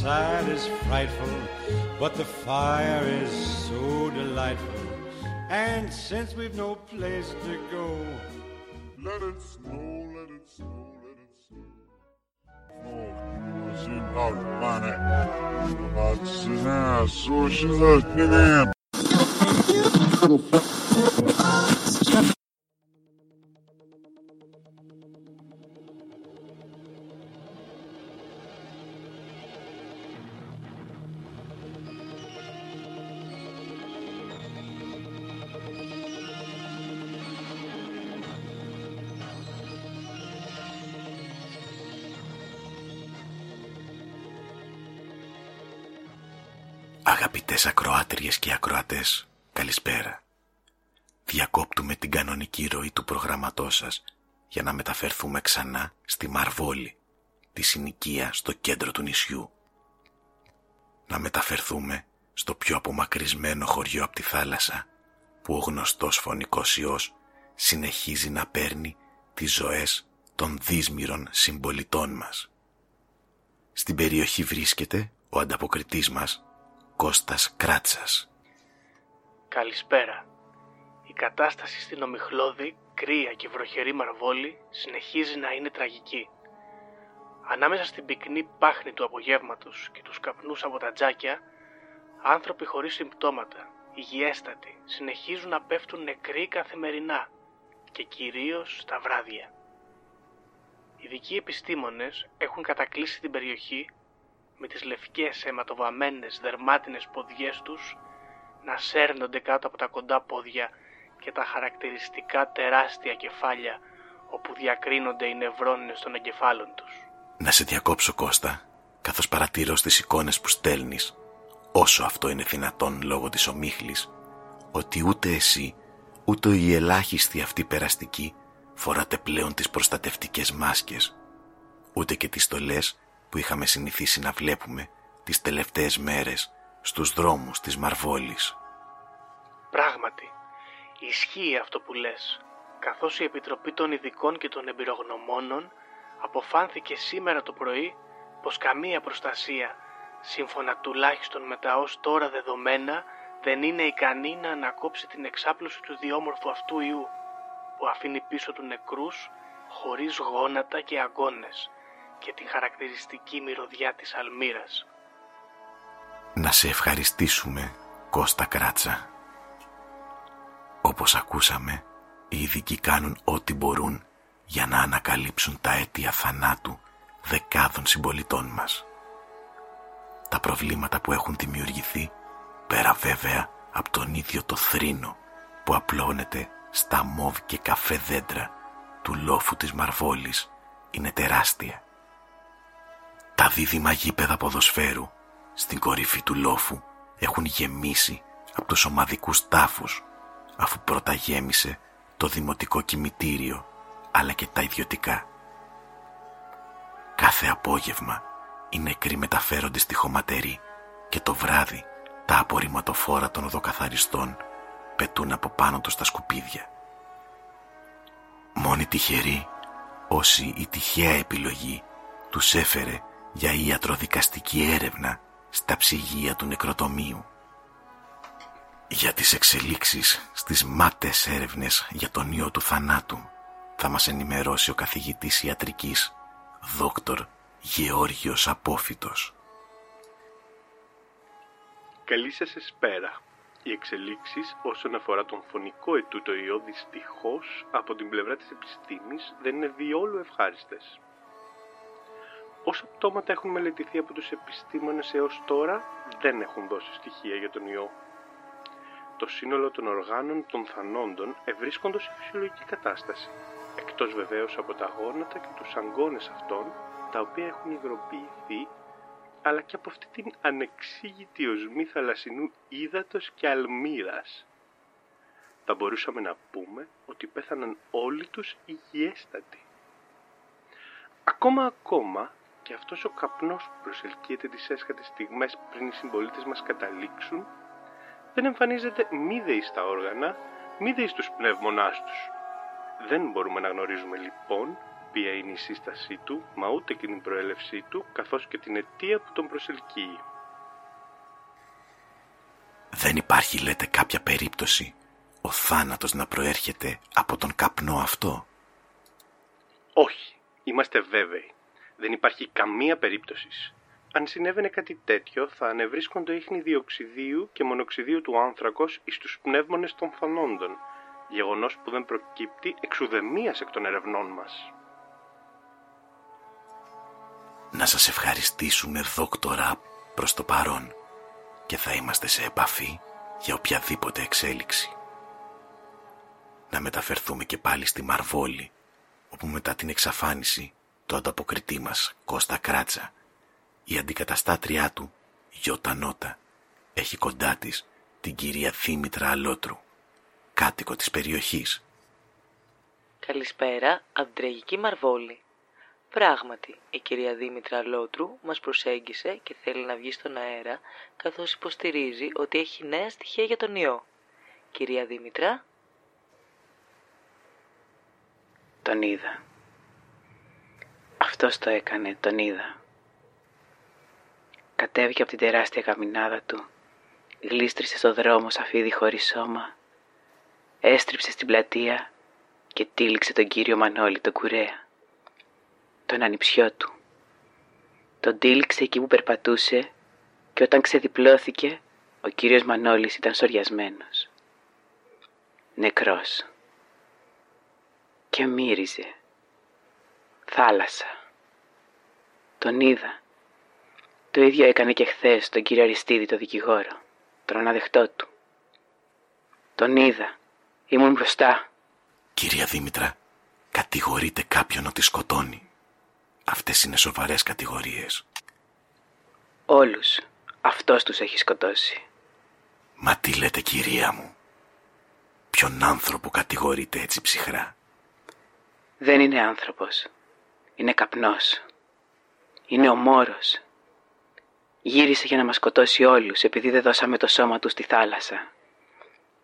outside is frightful, but the fire is so delightful. And since we've no place to go, let it snow, let it snow, let it snow. Αγαπητές ακροάτριες και ακροατές, καλησπέρα. Διακόπτουμε την κανονική ροή του προγραμματός σας για να μεταφερθούμε ξανά στη Μαρβόλη, τη συνοικία στο κέντρο του νησιού. Να μεταφερθούμε στο πιο απομακρυσμένο χωριό από τη θάλασσα, που ο γνωστός φωνικός ιός συνεχίζει να παίρνει τις ζωές των δύσμυρων συμπολιτών μας. Στην περιοχή βρίσκεται ο ανταποκριτής μας, Κώστας Κράτσας. Καλησπέρα. Η κατάσταση στην Ομιχλώδη, κρύα και βροχερή Μαρβόλη συνεχίζει να είναι τραγική. Ανάμεσα στην πυκνή πάχνη του απογεύματος και τους καπνούς από τα τζάκια, άνθρωποι χωρίς συμπτώματα, υγιέστατοι, συνεχίζουν να πέφτουν νεκροί καθημερινά και κυρίως στα βράδια. Ειδικοί επιστήμονες έχουν κατακλείσει την περιοχή με τις λευκές αιματοβαμμένες δερμάτινες ποδιές τους να σέρνονται κάτω από τα κοντά πόδια και τα χαρακτηριστικά τεράστια κεφάλια όπου διακρίνονται οι νευρώνες των εγκεφάλων τους. Να σε διακόψω Κώστα, καθώς παρατηρώ στις εικόνες που στέλνεις, όσο αυτό είναι δυνατόν λόγω της ομίχλης, ότι ούτε εσύ, ούτε οι ελάχιστοι αυτοί περαστικοί φοράτε πλέον τις προστατευτικές μάσκες, ούτε και τις στολές που είχαμε συνηθίσει να βλέπουμε τις τελευταίες μέρες στους δρόμους της Μαρβόλης. Πράγματι, ισχύει αυτό που λες, καθώς η Επιτροπή των Ειδικών και των Εμπειρογνωμόνων αποφάνθηκε σήμερα το πρωί πως καμία προστασία, σύμφωνα τουλάχιστον με τα ως τώρα δεδομένα, δεν είναι ικανή να ανακόψει την εξάπλωση του διόμορφου αυτού ιού, που αφήνει πίσω του νεκρούς χωρίς γόνατα και αγώνες και την χαρακτηριστική μυρωδιά της αλμύρας. Να σε ευχαριστήσουμε, Κώστα Κράτσα. Όπως ακούσαμε, οι ειδικοί κάνουν ό,τι μπορούν για να ανακαλύψουν τα αίτια θανάτου δεκάδων συμπολιτών μας. Τα προβλήματα που έχουν δημιουργηθεί, πέρα βέβαια από τον ίδιο το θρήνο που απλώνεται στα μόβ και καφέ δέντρα του λόφου της Μαρβόλης, είναι τεράστια. Τα δίδυμα γήπεδα ποδοσφαίρου στην κορυφή του λόφου έχουν γεμίσει από τους ομαδικούς τάφους αφού πρώτα γέμισε το δημοτικό κημητήριο αλλά και τα ιδιωτικά. Κάθε απόγευμα οι νεκροί μεταφέρονται στη χωματερή και το βράδυ τα απορριμματοφόρα των οδοκαθαριστών πετούν από πάνω τους τα σκουπίδια. Μόνοι τυχεροί όσοι η τυχαία επιλογή τους έφερε για ιατροδικαστική έρευνα στα ψυγεία του νεκροτομείου. Για τις εξελίξεις στις μάτες έρευνες για τον ιό του θανάτου θα μας ενημερώσει ο καθηγητής ιατρικής δόκτωρ Γεώργιος Απόφυτος. Καλή σας εσπέρα. Οι εξελίξεις όσον αφορά τον φωνικό ετούτο ιό δυστυχώς από την πλευρά της επιστήμης δεν είναι διόλου ευχάριστες. Όσα πτώματα έχουν μελετηθεί από τους επιστήμονες έως τώρα δεν έχουν δώσει στοιχεία για τον ιό. Το σύνολο των οργάνων των θανόντων ευρίσκονται σε φυσιολογική κατάσταση, εκτός βεβαίως από τα γόνατα και τους αγκώνες αυτών, τα οποία έχουν υγροποιηθεί, αλλά και από αυτή την ανεξήγητη οσμή θαλασσινού ύδατος και αλμύρας. Θα μπορούσαμε να πούμε ότι πέθαναν όλοι τους υγιέστατοι. Ακόμα ακόμα και αυτός ο καπνός που προσελκύεται τις έσχατες στιγμές πριν οι συμπολίτες μας καταλήξουν, δεν εμφανίζεται μη στα όργανα, μη στους πνεύμονάς τους. Δεν μπορούμε να γνωρίζουμε λοιπόν ποια είναι η σύστασή του, μα ούτε και την προέλευσή του, καθώς και την αιτία που τον προσελκύει. Δεν υπάρχει, λέτε, κάποια περίπτωση ο θάνατος να προέρχεται από τον καπνό αυτό; Όχι, είμαστε βέβαιοι. Δεν υπάρχει καμία περίπτωσης. Αν συνέβαινε κάτι τέτοιο, θα ανεβρίσκονται ίχνη διοξιδίου και μονοξιδίου του άνθρακος εις τους πνεύμονες των θανόντων, γεγονός που δεν προκύπτει εξουδεμίας εκ των ερευνών μας. Να σας ευχαριστήσουμε, δόκτορα, προς το παρόν και θα είμαστε σε επαφή για οποιαδήποτε εξέλιξη. Να μεταφερθούμε και πάλι στη Μαρβόλη, όπου μετά την εξαφάνιση το ανταποκριτή μας, Κώστα Κράτσα, η αντικαταστάτριά του, Γιώτα Νότα, έχει κοντά της την κυρία Δήμητρα Αλότρου, κάτοικο της περιοχής. Καλησπέρα από τραγική Μαρβόλη. Πράγματι, η κυρία Δήμητρα Λότρου μας προσέγγισε και θέλει να βγει στον αέρα, καθώς υποστηρίζει ότι έχει νέα στοιχεία για τον ιό. Κυρία Δήμητρα. Τον είδα. Αυτός το έκανε, τον είδα. Κατέβηκε από την τεράστια καμινάδα του, γλίστρισε στο δρόμο σαφίδι χωρίς σώμα, έστριψε στην πλατεία και τύλιξε τον κύριο Μανώλη τον κουρέα, τον ανιψιό του. Τον τύλιξε εκεί που περπατούσε και όταν ξεδιπλώθηκε ο κύριος Μανώλης ήταν σοριασμένος. Νεκρός. Και μύριζε. Θάλασσα. Τον είδα. Το ίδιο έκανε και χθες τον κύριο Αριστίδη, το δικηγόρο, τον αναδεχτό του. Τον είδα. Ήμουν μπροστά. Κυρία Δήμητρα, κατηγορείτε κάποιον ότι σκοτώνει. Αυτές είναι σοβαρές κατηγορίες. Όλους. Αυτός τους έχει σκοτώσει. Μα τι λέτε κυρία μου; Ποιον άνθρωπο κατηγορείτε έτσι ψυχρά; Δεν είναι άνθρωπος. Είναι καπνός. Είναι ο Μόρος. Γύρισε για να μας σκοτώσει όλους επειδή δεν δώσαμε το σώμα του στη θάλασσα.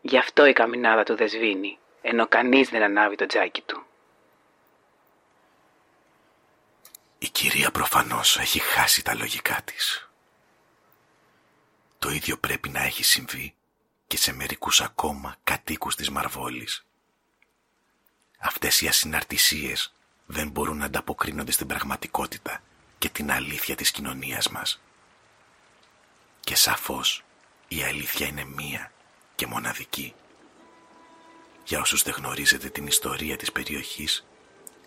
Γι' αυτό η καμινάδα του δεν σβήνει, ενώ κανείς δεν ανάβει το τζάκι του. Η κυρία προφανώς έχει χάσει τα λογικά της. Το ίδιο πρέπει να έχει συμβεί και σε μερικούς ακόμα κατοίκους της Μαρβόλης. Αυτές οι ασυναρτησίες δεν μπορούν να ανταποκρίνονται στην πραγματικότητα και την αλήθεια της κοινωνίας μας. Και σαφώς η αλήθεια είναι μία και μοναδική. Για όσους δεν γνωρίζετε την ιστορία της περιοχής,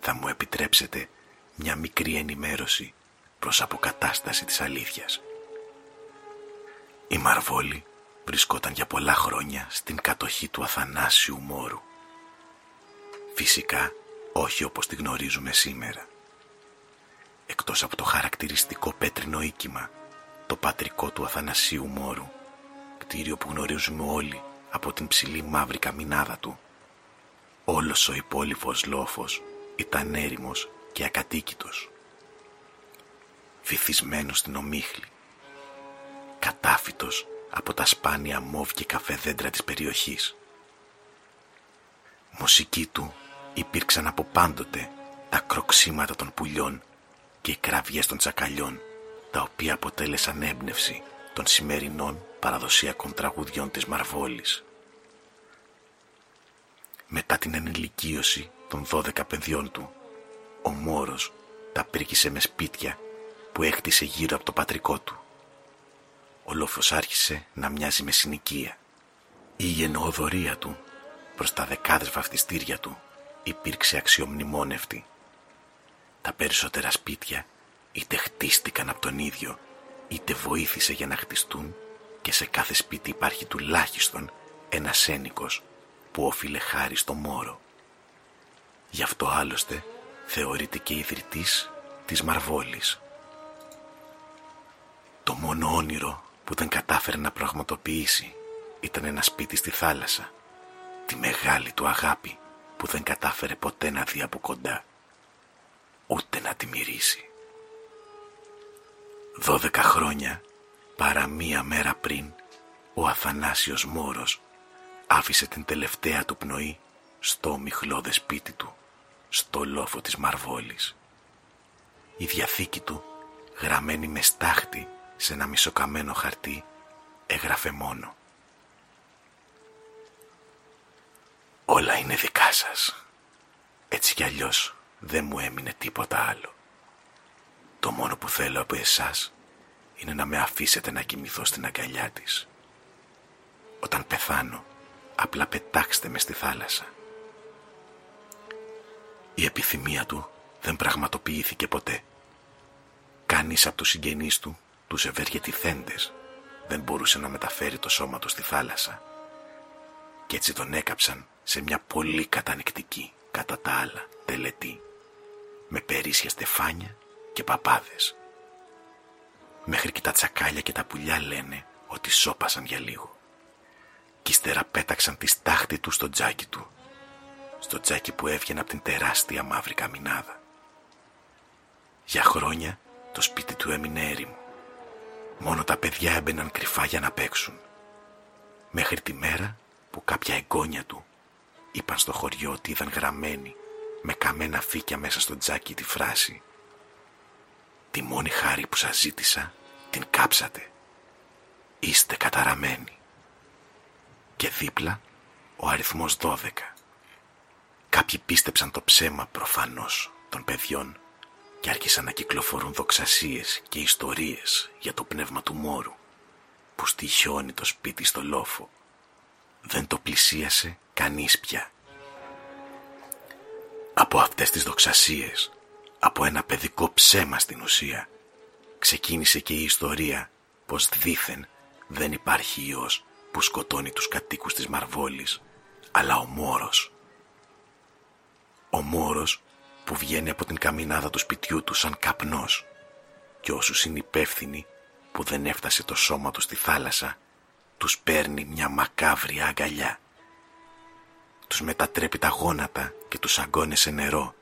θα μου επιτρέψετε μια μικρή ενημέρωση προς αποκατάσταση της αλήθειας. Η Μαρβόλη βρισκόταν για πολλά χρόνια στην κατοχή του Αθανάσιου Μόρου. Φυσικά όχι όπως τη γνωρίζουμε σήμερα. Εκτός από το χαρακτηριστικό πέτρινο οίκημα το πατρικό του Αθανασίου Μόρου, κτίριο που γνωρίζουμε όλοι από την ψηλή μαύρη καμινάδα του. Όλος ο υπόλοιπος λόφος ήταν έρημος και ακατοίκητος. Βυθισμένος στην ομίχλη, κατάφυτος από τα σπάνια μόβ και καφέ δέντρα της περιοχής. Μουσική του υπήρξαν από πάντοτε τα κροξίματα των πουλιών και οι κραυγές των τσακαλιών τα οποία αποτέλεσαν έμπνευση των σημερινών παραδοσιακών τραγουδιών της Μαρβόλης. Μετά την ενηλικίωση των δώδεκα παιδιών του, ο Μόρος τα πήρκησε με σπίτια που έκτισε γύρω από το πατρικό του. Ο λόφος άρχισε να μοιάζει με συνοικία. Η γενναιοδορία του προς τα δεκάδες βαφτιστήρια του υπήρξε αξιομνημόνευτη. Τα περισσότερα σπίτια είτε χτίστηκαν από τον ίδιο, είτε βοήθησε για να χτιστούν και σε κάθε σπίτι υπάρχει τουλάχιστον ένας ένικος που όφιλε χάρη στο μόρο. Γι' αυτό άλλωστε θεωρείται και ιδρυτής της Μαρβόλης. Το μόνο όνειρο που δεν κατάφερε να πραγματοποιήσει ήταν ένα σπίτι στη θάλασσα, τη μεγάλη του αγάπη που δεν κατάφερε ποτέ να δει από κοντά, ούτε να τη μυρίσει. Δώδεκα χρόνια παρά μία μέρα πριν ο Αθανάσιος Μόρος άφησε την τελευταία του πνοή στο ομιχλώδες σπίτι του στο λόφο της Μαρβόλης. Η διαθήκη του, γραμμένη με στάχτη σε ένα μισοκαμένο χαρτί, έγραφε μόνο. Όλα είναι δικά σας. Έτσι κι αλλιώς δεν μου έμεινε τίποτα άλλο. Το μόνο που θέλω από εσάς είναι να με αφήσετε να κοιμηθώ στην αγκαλιά της. Όταν πεθάνω, απλά πετάξτε με στη θάλασσα. Η επιθυμία του δεν πραγματοποιήθηκε ποτέ. Κανείς από τους συγγενείς του, τους ευεργετηθέντες, δεν μπορούσε να μεταφέρει το σώμα του στη θάλασσα. Κι έτσι τον έκαψαν σε μια πολύ κατανεκτική, κατά τα άλλα, τελετή, με περίσσια στεφάνια και παπάδες. Μέχρι και τα τσακάλια και τα πουλιά λένε ότι σώπασαν για λίγο. Κι ύστερα πέταξαν τη στάχτη του στο τζάκι του, στο τζάκι που έβγαινε από την τεράστια μαύρη καμινάδα. Για χρόνια το σπίτι του έμεινε έρημο. Μόνο τα παιδιά έμπαιναν κρυφά για να παίξουν. Μέχρι τη μέρα που κάποια εγγόνια του είπαν στο χωριό ότι είδαν γραμμένη με καμένα φύκια μέσα στο τζάκι τη φράση «Τη μόνη χάρη που σας ζήτησα την κάψατε. Είστε καταραμένοι». Και δίπλα ο αριθμός 12. Κάποιοι πίστεψαν το ψέμα προφανώς των παιδιών και άρχισαν να κυκλοφορούν δοξασίες και ιστορίες για το πνεύμα του Μόρου που στοιχιώνει το σπίτι στο λόφο. Δεν το πλησίασε κανείς πια. Από αυτές τις δοξασίες, από ένα παιδικό ψέμα στην ουσία, ξεκίνησε και η ιστορία πως δήθεν δεν υπάρχει ιός που σκοτώνει τους κατοίκους της Μαρβόλης, αλλά ο Μόρος. Ο Μόρος που βγαίνει από την καμινάδα του σπιτιού του σαν καπνός και όσους είναι υπεύθυνοι που δεν έφτασε το σώμα του στη θάλασσα, τους παίρνει μια μακάβρια αγκαλιά τους μετατρέπει τα γόνατα και τους αγκώνει σε νερό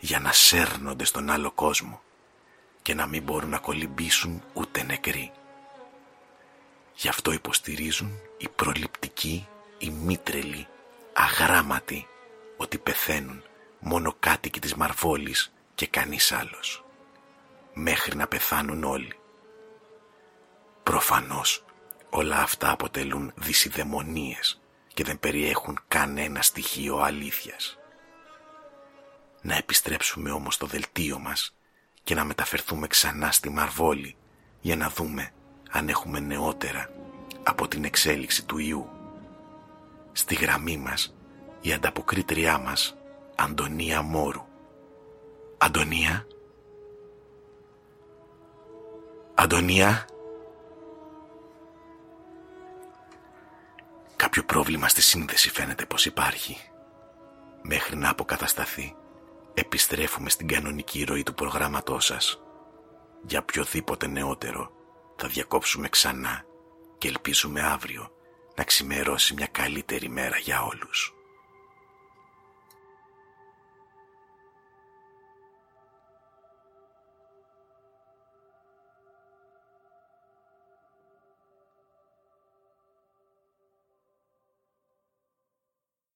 για να σέρνονται στον άλλο κόσμο και να μην μπορούν να κολυμπήσουν ούτε νεκροί. Γι' αυτό υποστηρίζουν οι προληπτικοί, οι μήτρελοι, αγράμματοι ότι πεθαίνουν μόνο κάτοικοι της Μαρβόλης και κανείς άλλος. Μέχρι να πεθάνουν όλοι. Προφανώς όλα αυτά αποτελούν δυσιδαιμονίες και δεν περιέχουν κανένα στοιχείο αλήθειας. Να επιστρέψουμε όμως στο δελτίο μας και να μεταφερθούμε ξανά στη Μαρβόλη για να δούμε αν έχουμε νεότερα από την εξέλιξη του ιού. Στη γραμμή μας η ανταποκρίτριά μας Αντωνία Μόρου. Αντωνία. Αντωνία. Κάποιο πρόβλημα στη σύνδεση φαίνεται πως υπάρχει. Μέχρι να αποκατασταθεί, επιστρέφουμε στην κανονική ροή του προγράμματός σας. Για οποιοδήποτε νεότερο θα διακόψουμε ξανά και ελπίζουμε αύριο να ξημερώσει μια καλύτερη μέρα για όλους.